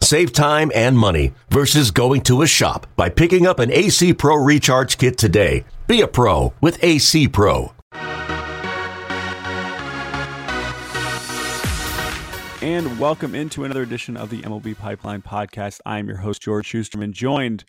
Save time and money versus going to a shop by picking up an AC Pro Recharge Kit today. Be a pro with AC Pro. And welcome into another edition of the MLB Pipeline Podcast. I am your host, Jordan Shusterman, joined.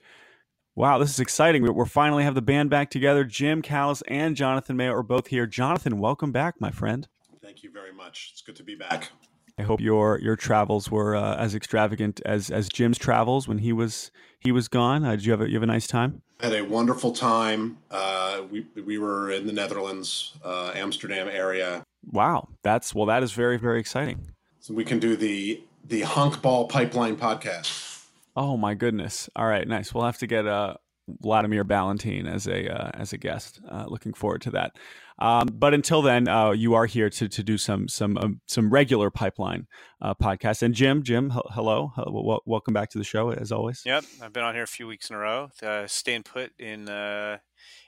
Wow, this is exciting. We're finally have the band back together. Jim Callis and Jonathan Mayo are both here. Jonathan, welcome back, my friend. Thank you very much. It's good to be back. I hope your your travels were uh, as extravagant as as Jim's travels when he was he was gone. Uh, did you have a, you have a nice time? I had a wonderful time. Uh, we we were in the Netherlands, uh, Amsterdam area. Wow, that's well, that is very very exciting. So we can do the the Honkbal Pipeline podcast. Oh my goodness! All right, nice. We'll have to get uh, Wladimir Balentien as a uh, as a guest. Uh, looking forward to that. Um, but until then, uh, you are here to to do some some um, some regular pipeline uh, podcasts. And Jim, Jim, h- hello, w- welcome back to the show as always. Yep, I've been on here a few weeks in a row, uh, staying put in uh,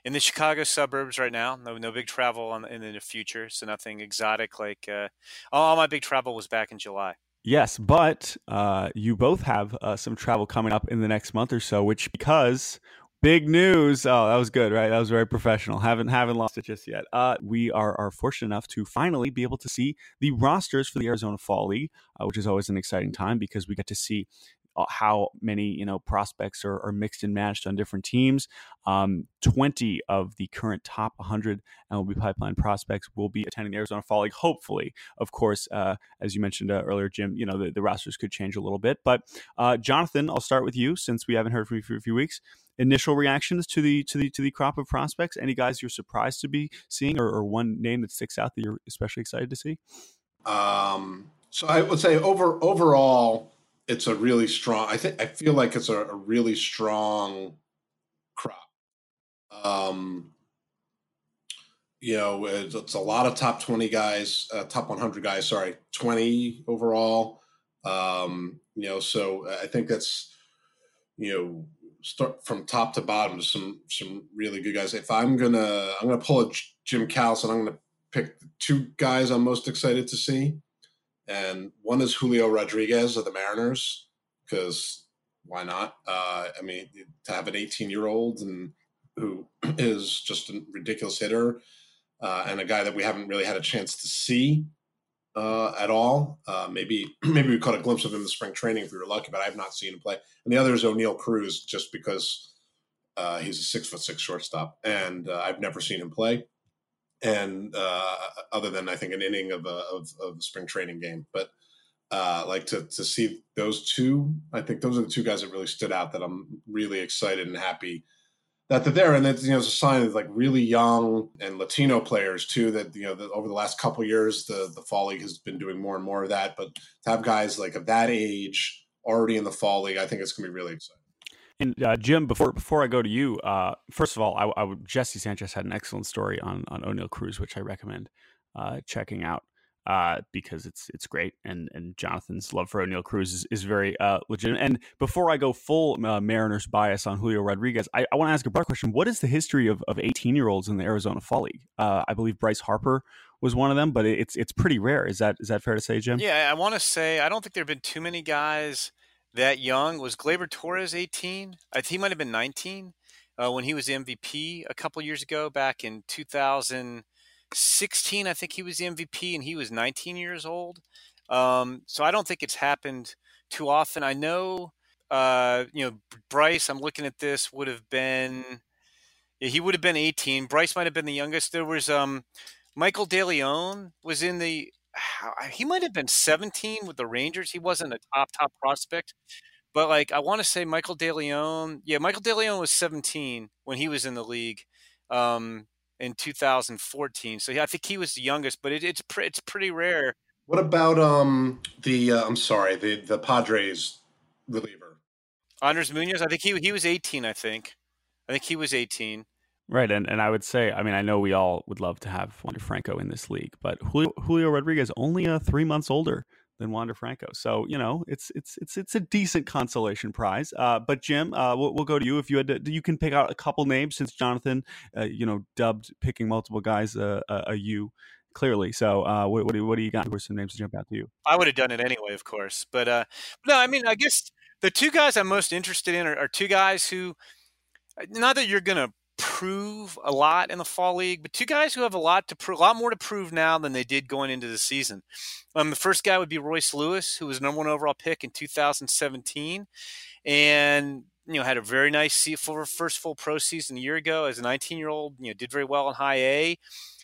in the Chicago suburbs right now. No no big travel on, in the future, so nothing exotic. Like uh, all my big travel was back in July. Yes, but uh, you both have uh, some travel coming up in the next month or so, which because Big news! Oh, that was good, right? That was very professional. Haven't haven't lost it just yet. Uh, we are are fortunate enough to finally be able to see the rosters for the Arizona Fall League, uh, which is always an exciting time because we get to see how many you know prospects are, are, mixed and matched on different teams. Um, Twenty of the current top 100 MLB pipeline prospects will be attending the Arizona Fall League. Hopefully, of course, uh, as you mentioned uh, earlier, Jim, you know the, the, rosters could change a little bit. But uh, Jonathan, I'll start with you since we haven't heard from you for a few weeks initial reactions to the to the to the crop of prospects? Any guys you're surprised to be seeing, or, or one name that sticks out that you're especially excited to see? Um, so I would say over overall, it's a really strong. I think I feel like it's a, a really strong crop. Um, you know, it's, it's, a lot of top twenty guys, uh, top one hundred guys. Sorry, twenty overall. Um, you know, so I think that's you know start from top to bottom. Some some really good guys. If I'm gonna I'm gonna pull a Jim Callis I'm gonna pick two guys I'm most excited to see, and one is Julio Rodriguez of the Mariners because why not? Uh, I mean, to have an 18 year old and who is just a ridiculous hitter uh, and a guy that we haven't really had a chance to see uh, at all. Uh, maybe maybe we caught a glimpse of him in the spring training if we were lucky, but I've not seen him play. And the other is Oneil Cruz, just because uh, he's a six foot six shortstop, and uh, I've never seen him play. And uh, other than I think an inning of a of, of spring training game, but uh, like to to see those two, I think those are the two guys that really stood out. That I'm really excited and happy that they're there, and that's you know it's a sign of like really young and Latino players too. That you know over the last couple years, the the fall league has been doing more and more of that. But to have guys like of that age already in the fall league, I think it's going to be really exciting. And uh, Jim, before before I go to you, uh, first of all, I, I, would Jesse Sanchez had an excellent story on on Oneil Cruz, which I recommend uh, checking out uh, because it's it's great, and and Jonathan's love for Oneil Cruz is, is very uh, legitimate. And before I go full uh, Mariners bias on Julio Rodriguez, I, I want to ask a broad question: What is the history of of eighteen year olds in the Arizona Fall League? I believe Bryce Harper was one of them, but it's it's pretty rare. Is that is that fair to say, Jim? Yeah, I want to say I don't think there have been too many guys that young. Was Gleyber Torres eighteen? I think he might have been nineteen uh, when he was MVP a couple years ago, back in 2016. I think he was the MVP, and he was 19 years old. Um, so I don't think it's happened too often. I know, uh, you know, Bryce. I'm looking at this would have been, he would have been 18. Bryce might have been the youngest. There was um, Michael DeLeon was in the. He might have been 17 with the Rangers. He wasn't a top top prospect, but like I want to say Michael DeLeon. Yeah, Michael DeLeon was 17 when he was in the league. Um, in 2014. So yeah, I think he was the youngest, but it, it's pre- it's pretty rare. What about um the uh, I'm sorry the the Padres reliever Andres Munoz? I think he he was 18. I think I think he was 18. Right, and, and I would say, I mean, I know we all would love to have Wander Franco in this league, but Julio, Julio Rodriguez only uh, three months older than Wander Franco, so you know it's it's it's it's a decent consolation prize. Uh, but Jim, uh, we'll, we'll, go to you if you had to, you can pick out a couple names since Jonathan, uh, you know, dubbed picking multiple guys uh, a, a you clearly. So, uh, what, what, do, what do you got? Who are some names to jump out to you? I would have done it anyway, of course. But uh, no, I mean, I guess the two guys I'm most interested in are, are two guys who, not that you're to prove a lot in the fall league, but two guys who have a lot to a lot more to prove now than they did going into the season. Um, the first guy would be Royce Lewis, who was number one overall pick in 2017, and you know had a very nice first full pro season a year ago as a 19 year old. You know did very well in high A.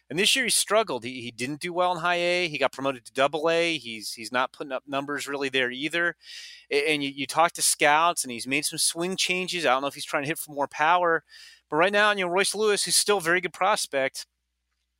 And this year he struggled. He, he didn't do well in high A. He got promoted to double A. He's he's not putting up numbers really there either. And you, you talk to scouts and he's made some swing changes. I don't know if he's trying to hit for more power. But right now, you know, Royce Lewis, who's still a very good prospect,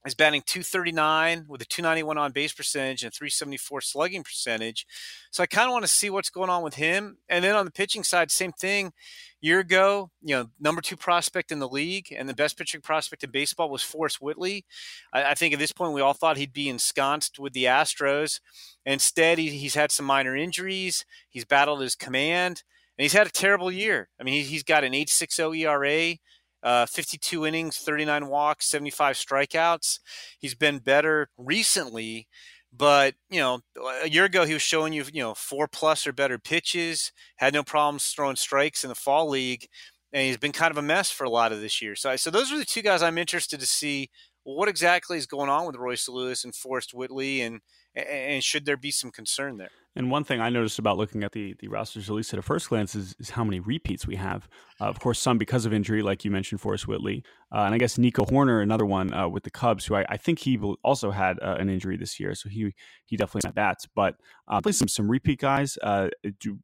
is batting 239 with a 291 on base percentage and 374 slugging percentage. So I kind of want to see what's going on with him. And then on the pitching side, same thing. Year ago, you know, number two prospect in the league and the best pitching prospect in baseball was Forrest Whitley. I, I think at this point we all thought he'd be ensconced with the Astros. Instead, he, he's had some minor injuries. He's battled his command, and he's had a terrible year. I mean, he, he's got an 8.60 ERA uh, 52 innings, 39 walks, 75 strikeouts. He's been better recently, but you know, a year ago he was showing you, you know, four plus or better pitches. Had no problems throwing strikes in the fall league, and he's been kind of a mess for a lot of this year. So, so those are the two guys I'm interested to see what exactly is going on with Royce Lewis and Forrest Whitley, and and should there be some concern there? And one thing I noticed about looking at the the rosters, at least at a first glance, is, is how many repeats we have. Uh, of course, some because of injury, like you mentioned, Forrest Whitley, uh, and I guess Nico Hoerner, another one uh, with the Cubs, who I, I think he also had uh, an injury this year, so he he definitely had that. But uh, some some repeat guys. Uh,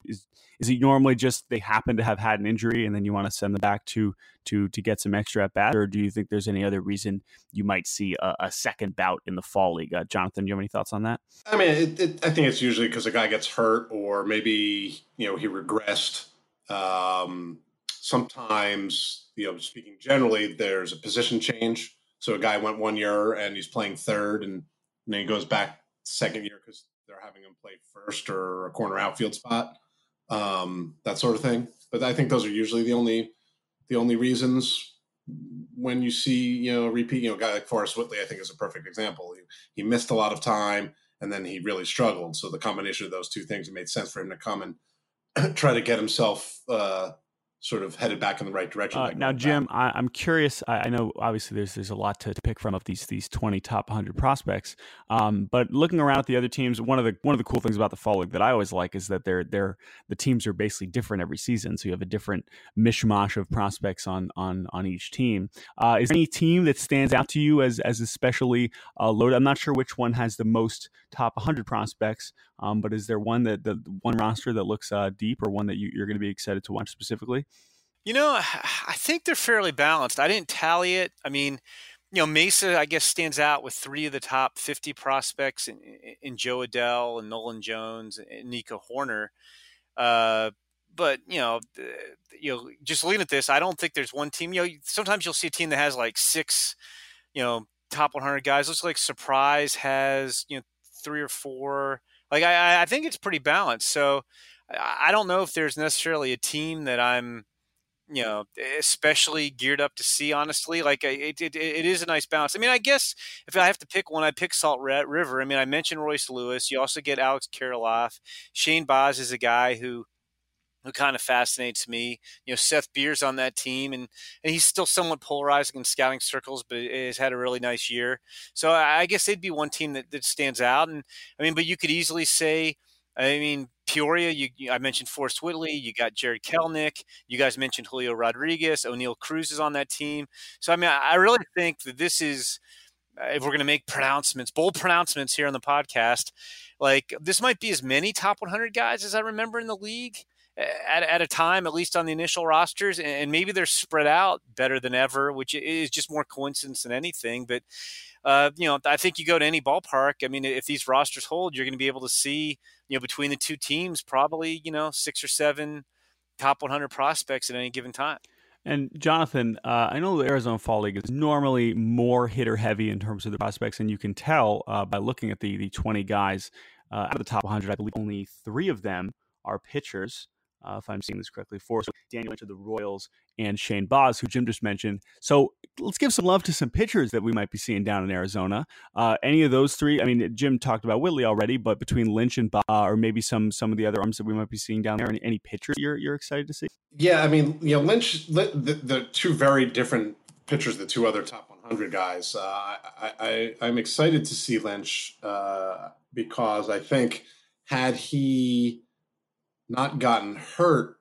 is is it normally just they happen to have had an injury, and then you want to send them back to to to get some extra at bat, or do you think there's any other reason you might see a, a second bout in the fall league? Uh, Jonathan, do you have any thoughts on that? I mean, it, it, I think it's usually because a guy gets hurt, or maybe you know he regressed. Um, sometimes, you know, speaking generally, there's a position change. So a guy went one year and he's playing third, and, then he goes back second year because they're having him play first or a corner outfield spot, um, that sort of thing. But I think those are usually the only the only reasons when you see you know repeat. You know, a guy like Forrest Whitley, I think is a perfect example. He, he missed a lot of time and then he really struggled. So the combination of those two things, it made sense for him to come and try to get himself uh, sort of headed back in the right direction. Uh, now, Jim, I, am curious. I, I, know obviously there's there's a lot to, to, pick from of these these 20 top 100 prospects. Um, but looking around at the other teams, one of the one of the cool things about the fall league that I always like is that they're they're the teams are basically different every season. So you have a different mishmash of prospects on on on each team. Uh, is there any team that stands out to you as as especially uh, loaded? I'm not sure which one has the most top 100 prospects, um, but is there one that the one roster that looks uh, deep, or one that you, you're going to be excited to watch specifically? You know, I think they're fairly balanced. I didn't tally it. I mean, you know, Mesa, I guess, stands out with three of the top 50 prospects in, in Jo Adell and Nolan Jones and Nico Hoerner. Uh, but you know, you know, just looking at this, I don't think there's one team. You know, sometimes you'll see a team that has like six, you know, top 100 guys. Looks like Surprise has you know three or four. Like I, I think it's pretty balanced. So I don't know if there's necessarily a team that I'm you know, especially geared up to see. Honestly, like it, it, it is a nice balance. I mean, I guess if I have to pick one, I pick Salt River. I mean, I mentioned Royce Lewis. You also get Alex Kirilloff. Shane Baz is a guy who who kind of fascinates me. You know, Seth Beer's on that team, and, and he's still somewhat polarizing in scouting circles, but has had a really nice year. So I guess they'd be one team that, that stands out. And I mean, but you could easily say, I mean, Peoria, you, you, I mentioned Forrest Whitley. You got Jarred Kelenic, You guys mentioned Julio Rodriguez. Oneil Cruz is on that team. So I mean, I, I really think that this is, if we're going to make pronouncements, bold pronouncements here on the podcast, like this might be as many top 100 guys as I remember in the league at, at a time, at least on the initial rosters, and maybe they're spread out better than ever, which is just more coincidence than anything. But uh, you know, I think you go to any ballpark. I mean, if these rosters hold, you're going to be able to see, you know, between the two teams, probably, you know, six or seven top 100 prospects at any given time. And Jonathan, uh, I know the Arizona Fall League is normally more hitter heavy in terms of the prospects, and you can tell uh, by looking at the the 20 guys uh, out of the top 100. I believe only three of them are pitchers uh, if I'm seeing this correctly, for so Daniel of the Royals and Shane Baz, who Jim just mentioned. So let's give some love to some pitchers that we might be seeing down in Arizona. Uh, any of those three? I mean, Jim talked about Whitley already, but between Lynch and Baz, or maybe some some of the other arms that we might be seeing down there, any, any pitchers you're you're excited to see? Yeah, I mean, you know, Lynch, the, the two very different pitchers, the two other top 100 guys. Uh, I, I I'm excited to see Lynch uh, because I think had he not gotten hurt,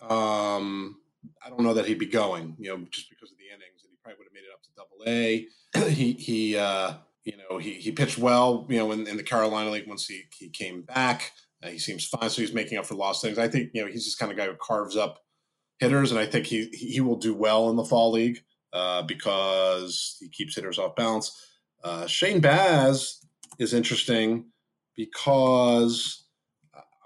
um, I don't know that he'd be going. You know, just because of the innings, and he probably would have made it up to Double A. he he uh, you know he he pitched well. You know, in, in the Carolina League once he he came back, uh, he seems fine. So he's making up for lost things. I think you know he's just kind of guy who carves up hitters, and I think he he will do well in the fall league uh, because he keeps hitters off balance. Uh, Shane Baz is interesting because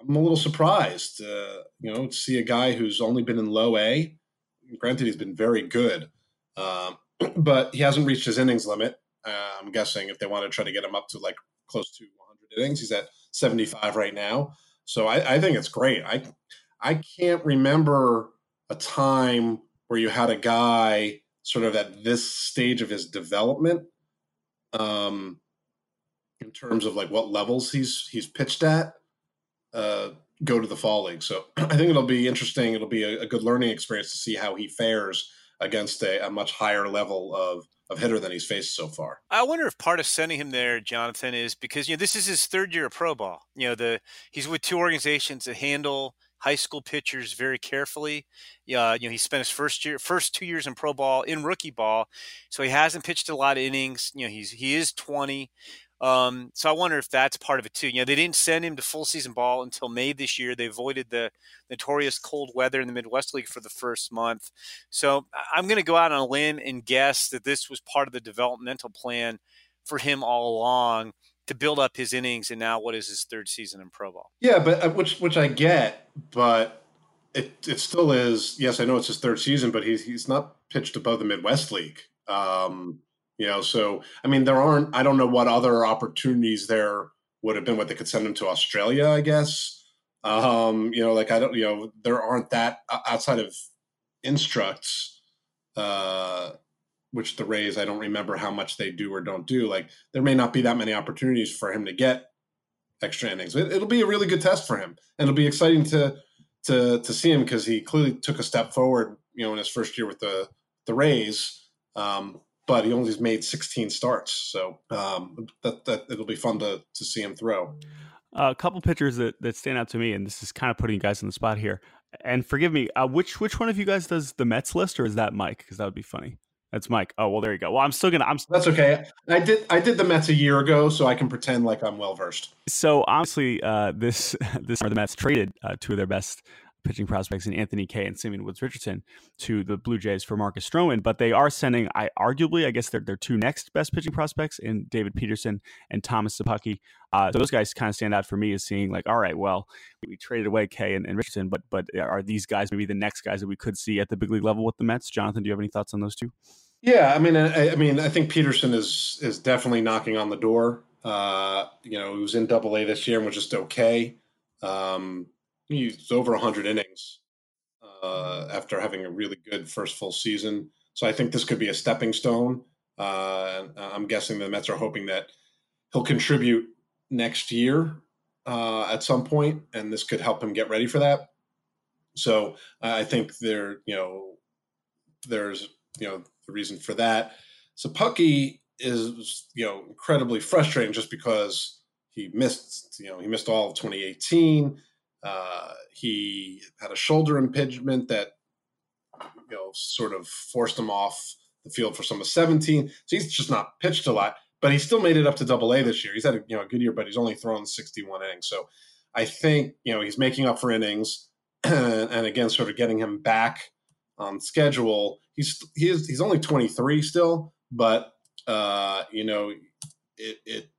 I'm a little surprised, uh, you know, to see a guy who's only been in low A. Granted, he's been very good, um, but he hasn't reached his innings limit. Uh, I'm guessing if they want to try to get him up to like close to 100 innings, he's at 75 right now. So I, I think it's great. I I can't remember a time where you had a guy sort of at this stage of his development, um, in terms of like what levels he's he's pitched at uh, go to the fall league. So I think it'll be interesting. It'll be a, a good learning experience to see how he fares against a, a, much higher level of of hitter than he's faced so far. I wonder if part of sending him there, Jonathan, is because you know this is his third year of pro ball. You know the he's with two organizations that handle high school pitchers very carefully. Uh, you know he spent his first year, first two years in pro ball, in rookie ball, so he hasn't pitched a lot of innings. You know he's he is twenty. Um, so I wonder if that's part of it too. You know, they didn't send him to full season ball until May this year. They avoided the notorious cold weather in the Midwest League for the first month. So I'm going to go out on a limb and guess that this was part of the developmental plan for him all along to build up his innings. And now, what is his third season in pro ball? Yeah, but uh, which which I get, but it it still is. Yes, I know it's his third season, but he's he's not pitched above the Midwest League. Um, you know, so I mean, there aren't. I don't know what other opportunities there would have been. What they could send him to Australia, I guess. Um, you know, like I don't. You know, there aren't that outside of instructs, uh, which the Rays. I don't remember how much they do or don't do. Like there may not be that many opportunities for him to get extra innings. It, it'll be a really good test for him, and it'll be exciting to to to see him because he clearly took a step forward. You know, in his first year with the the Rays. Um, but he only made 16 starts. So um, that, that it'll be fun to, to see him throw. A couple pitchers that, that stand out to me, and this is kind of putting you guys on the spot here. And forgive me, uh, which which one of you guys does the Mets list, or is that Mike? Because that would be funny. That's Mike. Oh well, there you go. Well, I'm still gonna. I'm. That's okay. I did. I did the Mets a year ago, so I can pretend like I'm well versed. So obviously, uh, this this summer the Mets traded uh, two of their best pitching prospects in Anthony Kay and Simeon Woods Richardson to the Blue Jays for Marcus Stroman, but they are sending, I arguably, I guess they're their two next best pitching prospects in David Peterson and Thomas Szapucki. Uh, so those guys kind of stand out for me as seeing like, all right, well, we traded away Kay and, and, Richardson, but but are these guys maybe the next guys that we could see at the big league level with the Mets? Jonathan, do you have any thoughts on those two? Yeah, I mean, I, I mean, I think Peterson is is definitely knocking on the door. Uh, you know, he was in Double A this year and was just okay. Um, he's over 100 innings uh, after having a really good first full season. So I think this could be a stepping stone. Uh, I'm guessing the Mets are hoping that he'll contribute next year uh, at some point, and this could help him get ready for that. So I think there, you know, there's you know the reason for that. Szapucki is you know incredibly frustrating just because he missed you know he missed all of 2018 uh, he had a shoulder impingement that you know sort of forced him off the field for some of 17. So he's just not pitched a lot, but he still made it up to Double A this year. He's had a, you know a good year, but he's only thrown 61 innings. So I think you know he's making up for innings, and again, sort of getting him back on schedule. He's he is he's only 23 still, but uh, you know it, it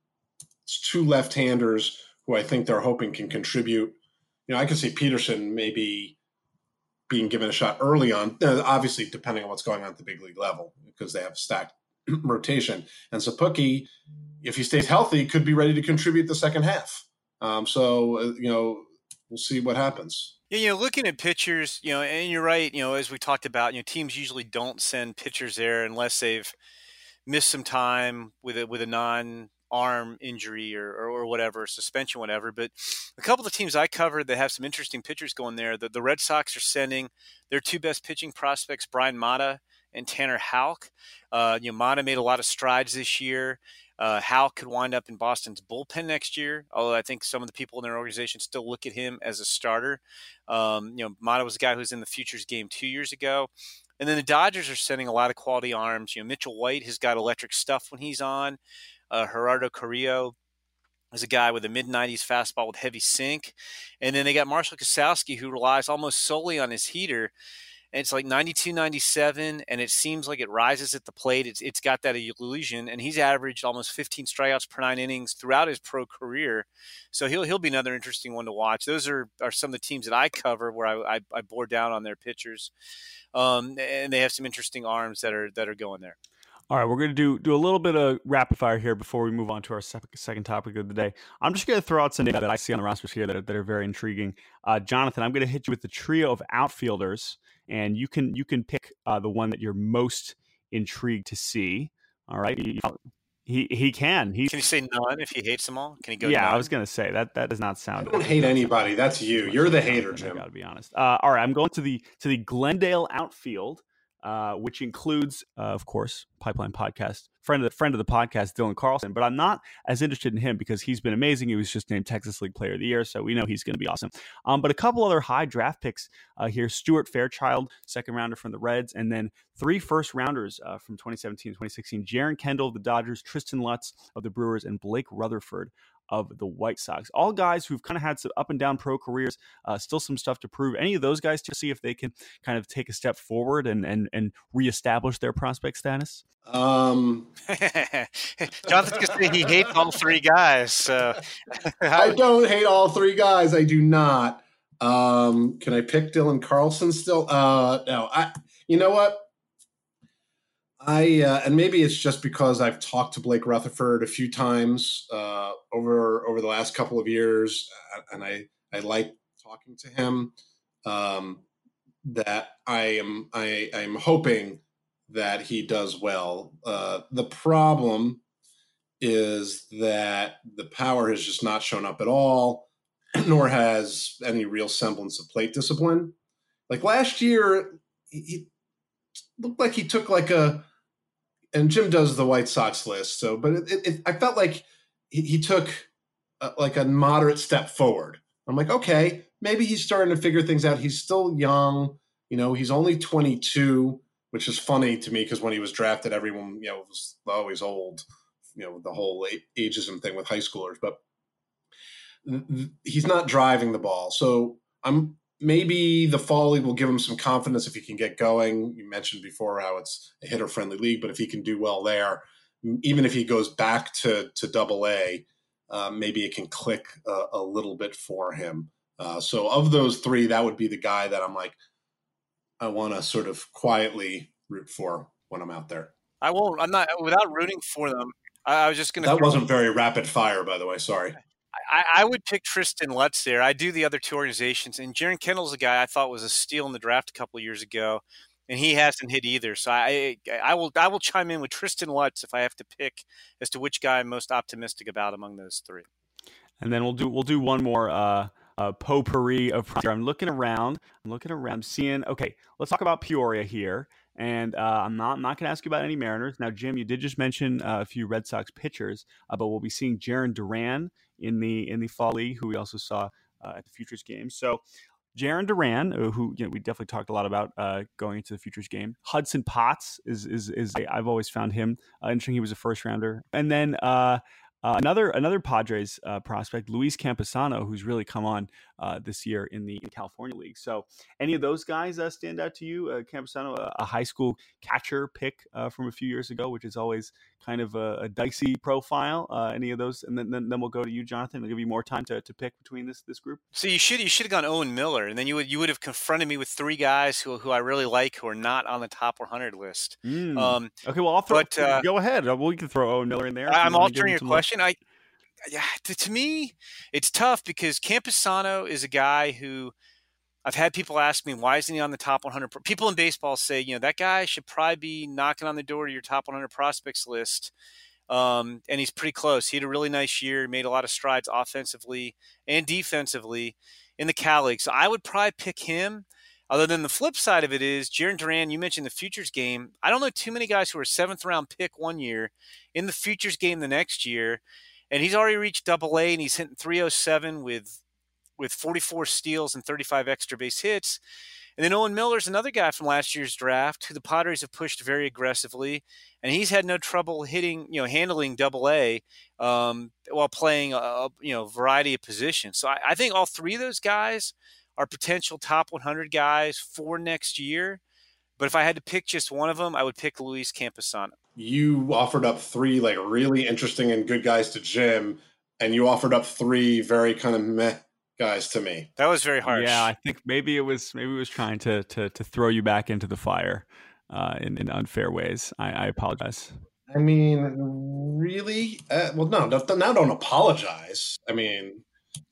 it's two left-handers who I think they're hoping can contribute you know, I could see Peterson maybe being given a shot early on. Obviously, depending on what's going on at the big league level, because they have stacked rotation. And Szapucki, if he stays healthy, could be ready to contribute the second half. Um, so uh, you know, we'll see what happens. Yeah, you know, looking at pitchers, you know, and you're right. You know, as we talked about, you know, teams usually don't send pitchers there unless they've missed some time with a with a non arm injury or, or, or, whatever, suspension, whatever. But a couple of teams I covered that have some interesting pitchers going there. The, the Red Sox are sending their two best pitching prospects, Bryan Mata and Tanner Houck. Uh, you know, Mata made a lot of strides this year. Uh, Houck could wind up in Boston's bullpen next year, although I think some of the people in their organization still look at him as a starter. Um, you know, Mata was a guy who was in the futures game two years ago. And then the Dodgers are sending a lot of quality arms. You know, Mitchell White has got electric stuff when he's on. Uh, Gerardo Carrillo is a guy with a mid 90s fastball with heavy sink. And then they got Marshall Kasowski, who relies almost solely on his heater. And it's like 92, 97, and it seems like it rises at the plate. It's, it's got that illusion, and he's averaged almost 15 strikeouts per nine innings throughout his pro career. So he'll he'll be another interesting one to watch. Those are, are some of the teams that I cover where I, I, I bore down on their pitchers, um, and they have some interesting arms that are that are going there. All right, we're going to do do a little bit of rapid fire here before we move on to our second topic of the day. I'm just going to throw out some data that I see on the rosters here that are, that are very intriguing. Uh, Jonathan, I'm going to hit you with the trio of outfielders, and you can you can pick uh, the one that you're most intrigued to see. All right, he he can. He can you say none if he hates them all? Can he go? Yeah, none? I was going to say that that does not sound. I don't hate anybody. That's you. You're the hater, Jim. Got to be honest. Uh, all right, I'm going to the to the Glendale outfield uh, which includes, uh, of course, Pipeline Podcast friend of the friend of the podcast, Dylan Carlson. But I'm not as interested in him because he's been amazing. He was just named Texas League Player of the Year, so we know he's going to be awesome. Um, but a couple other high draft picks uh, here: Stuart Fairchild, second rounder from the Reds, and then three first rounders uh, from 2017 2016: Jeren Kendall of the Dodgers, Tristen Lutz of the Brewers, and Blake Rutherford of the White Sox. All guys who've kind of had some up and down pro careers, uh, still some stuff to prove. Any of those guys to see if they can kind of take a step forward and and and reestablish their prospect status. Um, Jonathan's gonna say he hates all three guys. So I don't hate all three guys. I do not. Um, can I pick Dylan Carlson still? Uh, no. I. You know what? I uh, and maybe it's just because I've talked to Blake Rutherford a few times uh, over over the last couple of years, uh, and I I like talking to him. Um, that I am I I'm hoping that he does well. Uh, the problem is that the power has just not shown up at all, nor has any real semblance of plate discipline. Like last year, he looked like he took like a and Jim does the White Sox list. So, but it, it, I felt like he, he took a, like a moderate step forward. I'm like, okay, maybe he's starting to figure things out. He's still young, you know. He's only 22, which is funny to me because when he was drafted, everyone you know was always old, you know, the whole ageism thing with high schoolers. But he's not driving the ball, so I'm maybe the fall league will give him some confidence if he can get going. You mentioned before how it's a hitter friendly league, but if he can do well there, even if he goes back to to double A, uh, maybe it can click a, a little bit for him. Uh, so of those three, that would be the guy that I'm like, I want to sort of quietly root for when I'm out there. I won't. I'm not without rooting for them. I, I was just going to. That wasn't very rapid fire, by the way. Sorry. I, I, would pick Tristen Lutz there. I do the other two organizations, and Jeren Kendall's a guy I thought was a steal in the draft a couple years ago, and he hasn't hit either. So I, I will, I will chime in with Tristen Lutz if I have to pick as to which guy I'm most optimistic about among those three. And then we'll do, we'll do one more. Uh, uh, potpourri of. I'm looking around. I'm looking around. I'm seeing. Okay, let's talk about Peoria here. And uh, I'm not not going to ask you about any Mariners. Now, Jim, you did just mention uh, a few Red Sox pitchers, uh, but we'll be seeing Jarren Duran in the in the fall league, who we also saw uh, at the Futures game. So. Jarren Duran, uh, who you know, we definitely talked a lot about uh, going into the futures game. Hudson Potts is is is I've always found him interesting. He was a first rounder, and then uh, another another Padres uh, prospect, Luis Campusano, who's really come on uh, this year in the California League. So, any of those guys uh, stand out to you? Uh, Campusano, a, a, high school catcher pick uh, from a few years ago, which is always kind of a, a dicey profile. Uh, any of those, and then, then, then we'll go to you, Jonathan. I'll give you more time to, to pick between this this group. So you should you should have gone Owen Miller, and then you would you would have confronted me with three guys who who I really like who are not on the top 100 list. Mm. Um, okay, well I'll throw. But, uh, go ahead. We can throw Owen Miller in there. I'm altering your question. I yeah, to, to me, it's tough because Campusano is a guy who I've had people ask me why isn't he on the top 100. People in baseball say, you know, that guy should probably be knocking on the door to your top 100 prospects list. Um, and he's pretty close. He had a really nice year, made a lot of strides offensively and defensively in the Cal League. So I would probably pick him. Other than the flip side of it is Jarren Duran, you mentioned the futures game. I don't know too many guys who are seventh round pick one year in the futures game the next year and he's already reached double A and he's hitting 307 with with 44 steals and 35 extra base hits. And then Owen Miller's another guy from last year's draft who the Padres have pushed very aggressively, and he's had no trouble hitting, you know, handling Double A um, while playing a, a, you know variety of positions. So I, I think all three of those guys are potential top 100 guys for next year. But if I had to pick just one of them, I would pick Luis Campusano you offered up three like really interesting and good guys to Jim, and you offered up three very kind of meh guys to me. That was very harsh. Yeah, I think maybe it was maybe it was trying to to to throw you back into the fire uh, in in unfair ways. I, I apologize. I mean, really? Uh, well, no, now don't apologize. I mean,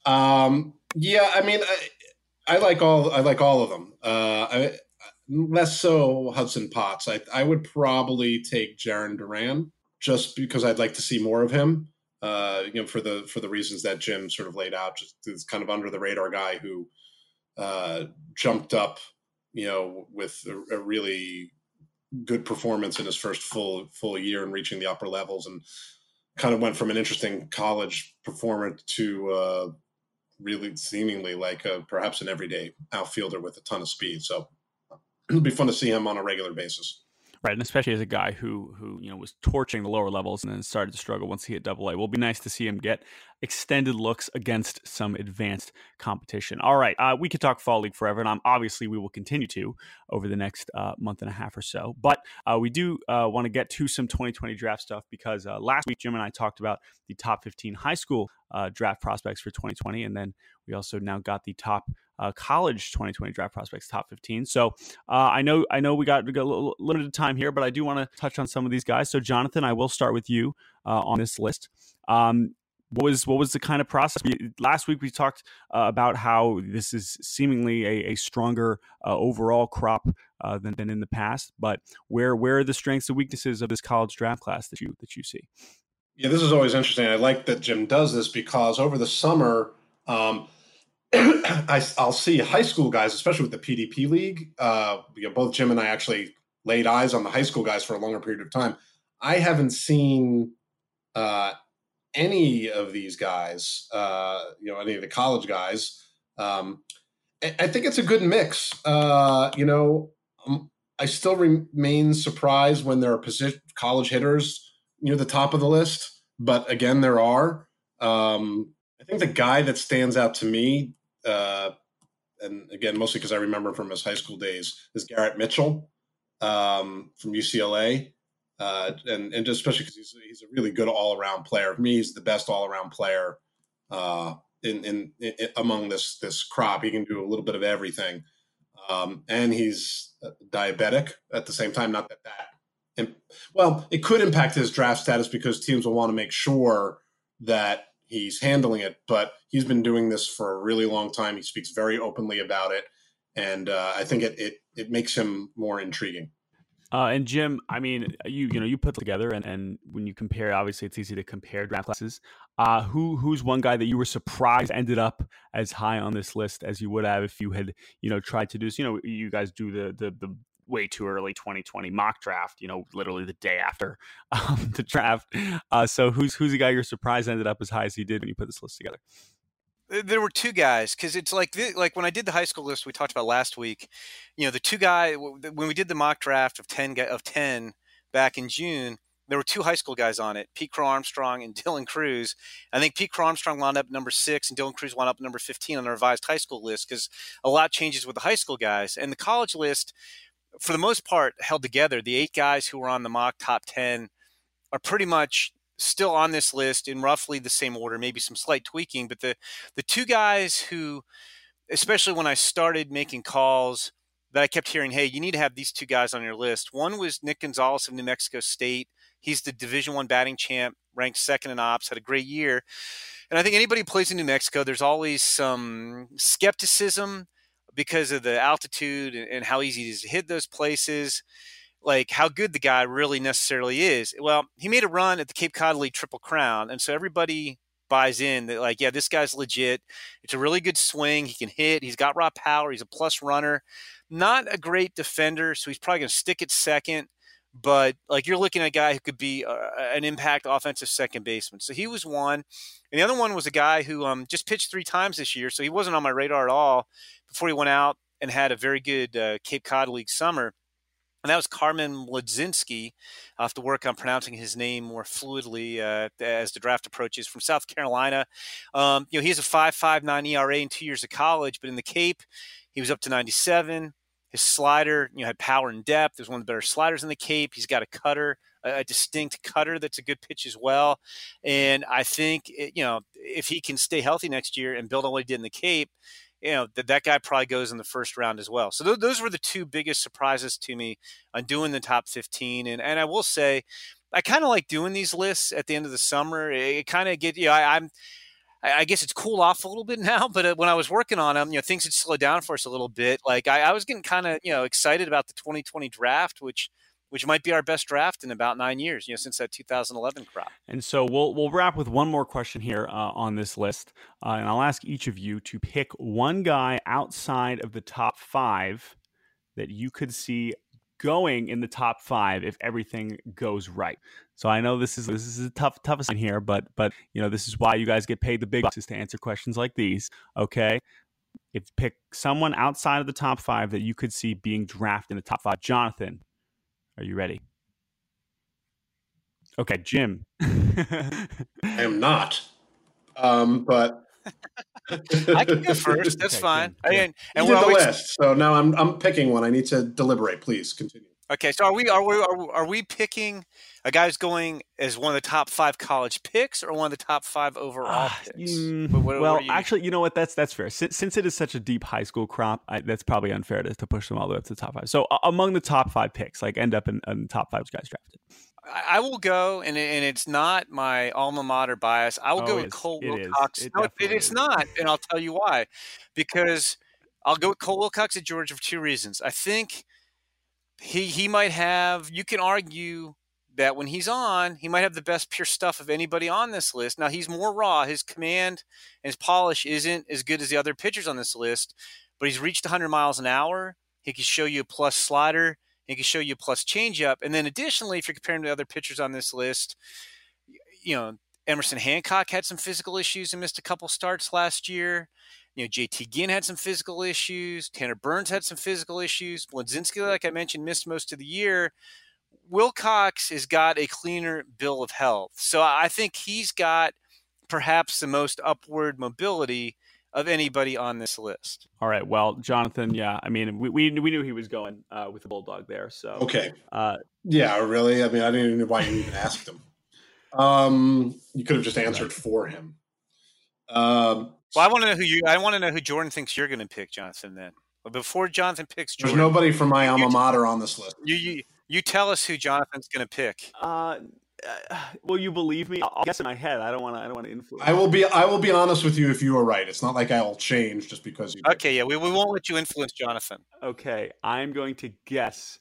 um, yeah, I mean, I, I like all I like all of them. Uh, I, less so Hudson Potts. I, I would probably take Jarren Duran just because I'd like to see more of him. Uh, you know, for the for the reasons that Jim sort of laid out, just this kind of under the radar guy who uh, jumped up, you know, with a, a, really good performance in his first full full year and reaching the upper levels, and kind of went from an interesting college performer to uh, really seemingly like a, perhaps an everyday outfielder with a ton of speed. So it'll be fun to see him on a regular basis. Right, and especially as a guy who who you know was torching the lower levels and then started to struggle once he hit Double A, will be nice to see him get extended looks against some advanced competition. All right, uh, we could talk fall league forever, and I'm, obviously we will continue to over the next uh, month and a half or so. But uh, we do uh, want to get to some 2020 draft stuff because uh, last week Jim and I talked about the top 15 high school uh, draft prospects for 2020, and then we also now got the top uh, college 2020 draft prospects top 15. So uh, I know I know we got, a limited time here, but I do want to touch on some of these guys. So Jonathan, I will start with you uh, on this list. Um, what was what was the kind of process? We, last week we talked uh, about how this is seemingly a, a stronger uh, overall crop uh, than, than in the past. But where where are the strengths and weaknesses of this college draft class that you that you see? Yeah, this is always interesting. I like that Jim does this because over the summer. Um, I, will see high school guys, especially with the PDP league. Uh, you know, both Jim and I actually laid eyes on the high school guys for a longer period of time. I haven't seen uh, any of these guys, uh, you know, any of the college guys. Um, I think it's a good mix. Uh, you know, um, I still remain surprised when there are position college hitters near the top of the list, but again, there are. Um, I think the guy that stands out to me uh, and again, mostly because I remember from his high school days, is Garrett Mitchell um, from UCLA. Uh, and, and especially because he's, he's a really good all around player. For me, he's the best all around player uh, in, in, in, among this this crop. He can do a little bit of everything, um, and he's diabetic at the same time. Not that that, well, it could impact his draft status because teams will want to make sure that he's handling it, but he's been doing this for a really long time. He speaks very openly about it, and uh, I think it, it it makes him more intriguing. Uh, and Jim, I mean, you you know you put together, and, and when you compare, obviously it's easy to compare draft classes. Uh, who who's one guy that you were surprised ended up as high on this list as you would have if you had you know tried to do this? You know, you guys do the the the way too early 2020 mock draft, you know, literally the day after um, the draft. Uh, so who's who's the guy you're surprised ended up as high as he did when you put this list together? There were two guys because it's like like when I did the high school list we talked about last week. You know, the two guy when we did the mock draft of ten of ten back in June, there were two high school guys on it, Pete Crow Armstrong and Dylan Crews. I think Pete Crow Armstrong wound up number six and Dylan Crews wound up number 15 on the revised high school list because a lot changes with the high school guys. And the college list, for the most part, held together. The eight guys who were on the mock top 10 are pretty much still on this list in roughly the same order, maybe some slight tweaking. But the, the two guys who, especially when I started making calls, that I kept hearing, hey, you need to have these two guys on your list. One was Nick Gonzalez of New Mexico State. He's the Division One batting champ, ranked second in ops, had a great year. And I think anybody who plays in New Mexico, there's always some skepticism because of the altitude and how easy it is to hit those places. Like how good the guy really necessarily is. Well, he made a run at the Cape Cod League Triple Crown, and so everybody buys in that like, yeah, this guy's legit. It's a really good swing. He can hit. He's got raw power. He's a plus runner. Not a great defender, so he's probably going to stick at second. But like you're looking at a guy who could be uh, an impact offensive second baseman. So he was one, and the other one was a guy who um, just pitched three times this year, so he wasn't on my radar at all before he went out and had a very good uh, Cape Cod League summer and that was Carmen Mlodzinski. I'll have to work on pronouncing his name more fluidly uh, as the draft approaches. From South Carolina, um, you know, he has a 5.59 ERA in two years of college, but in the Cape, he was up to 97. His slider, you know, had power and depth. There's one of the better sliders in the Cape. He's got a cutter, a, distinct cutter that's a good pitch as well. And I think, it, you know, if he can stay healthy next year and build on what he did in the Cape, you know that that guy probably goes in the first round as well. So th- those were the two biggest surprises to me on doing the top 15. And and I will say, I kind of like doing these lists at the end of the summer. It, it kind of get you know I, I'm. I guess it's cooled off a little bit now, but uh, when I was working on them, you know, things had slowed down for us a little bit. Like I, I was getting kind of, you know, excited about the 2020 draft, which which might be our best draft in about nine years, you know, since that 2011 crop. And so we'll we'll wrap with one more question here uh, on this list, uh, and I'll ask each of you to pick one guy outside of the top five that you could see going in the top five if everything goes right. So I know this is this is a tough toughest one here, but but you know this is why you guys get paid the big bucks is to answer questions like these. Okay. If pick someone outside of the top five that you could see being drafted in the top five, Jonathan, are you ready? Okay, Jim. I am not. Um, but I can go first. That's okay, fine. I mean, and you we're always... the list, so now I'm I'm picking one. I need to deliberate. Please continue. Okay, so are we are we are, are we picking a guy who's going as one of the top five college picks or one of the top five overall uh, picks? Mm, what, well, what you... actually, you know what? That's that's fair. Since, since it is such a deep high school crop, I, that's probably unfair to, to push them all the way up to the top five. So uh, among the top five picks, like end up in, in the top five guys drafted. I will go, and and it's not my alma mater bias. I will oh, go with Cole it Wilcox. It no, it's is. not, and I'll tell you why. Because I'll go with Cole Wilcox at Georgia for two reasons. I think he he might have. You can argue that when he's on, he might have the best pure stuff of anybody on this list. Now he's more raw. His command and his polish isn't as good as the other pitchers on this list, but he's reached 100 miles an hour. He can show you a plus slider. He can show you plus changeup. And then additionally, if you're comparing to other pitchers on this list, you know Emerson Hancock had some physical issues and missed a couple starts last year. You know, JT Ginn had some physical issues. Tanner Burns had some physical issues. Mlodzinski, like I mentioned, missed most of the year. Wilcox has got a cleaner bill of health. So I think he's got perhaps the most upward mobility of anybody on this list. All right. Well, Jonathan, yeah. I mean, we, we, we knew he was going uh, with the Bulldog there. So, okay. Uh, yeah, really? I mean, I didn't even know why you even asked him. Um, you could have just answered for him. Um, well, I want to know who you. I want to know who Jordan thinks you're going to pick, Jonathan. Then, but before Jonathan picks, Jordan, there's nobody from my alma mater on this list. You you you tell us who Jonathan's going to pick. Uh, uh, will you believe me? I'll guess in my head. I don't want to. I don't want to influence. I will be. I will be honest with you if you are right. It's not like I will change just because you. Okay, yeah, we, we won't let you influence Jonathan. Okay, I'm going to guess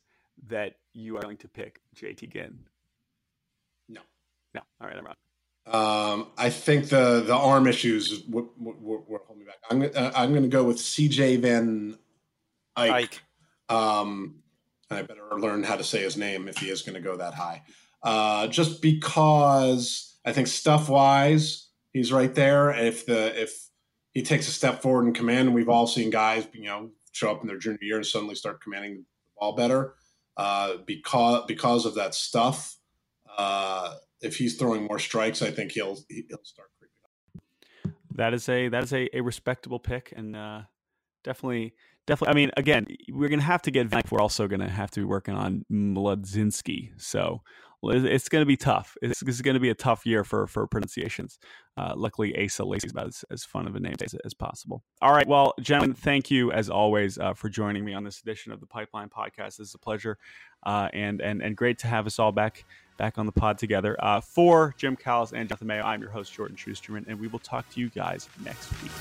that you are going to pick JT Ginn. No. No. All right, I'm wrong. Um, I think the the arm issues what what holding me back. I'm uh, I'm going to go with CJ Van Eyck. Ike. Um, I better learn how to say his name if he is going to go that high. Uh, just because I think stuff wise, he's right there. If the if he takes a step forward in command, and we've all seen guys, you know, show up in their junior year and suddenly start commanding the ball better uh, because because of that stuff. uh, if he's throwing more strikes, I think he'll he'll start creeping up. That is a that is a, a respectable pick, and uh, definitely definitely. I mean, again, we're gonna have to get. We're also gonna have to be working on Mlodzinski. So it's going to be tough. It's, it's going to be a tough year for for pronunciations. Uh, luckily, Asa Lacy is about as, as, fun of a name as, as, possible. All right, well, gentlemen, thank you as always uh, for joining me on this edition of the Pipeline Podcast. This is a pleasure, uh, and and and great to have us all back back on the pod together. Uh, for Jim Callis and Jonathan Mayo, I'm your host Jordan Shusterman, and we will talk to you guys next week.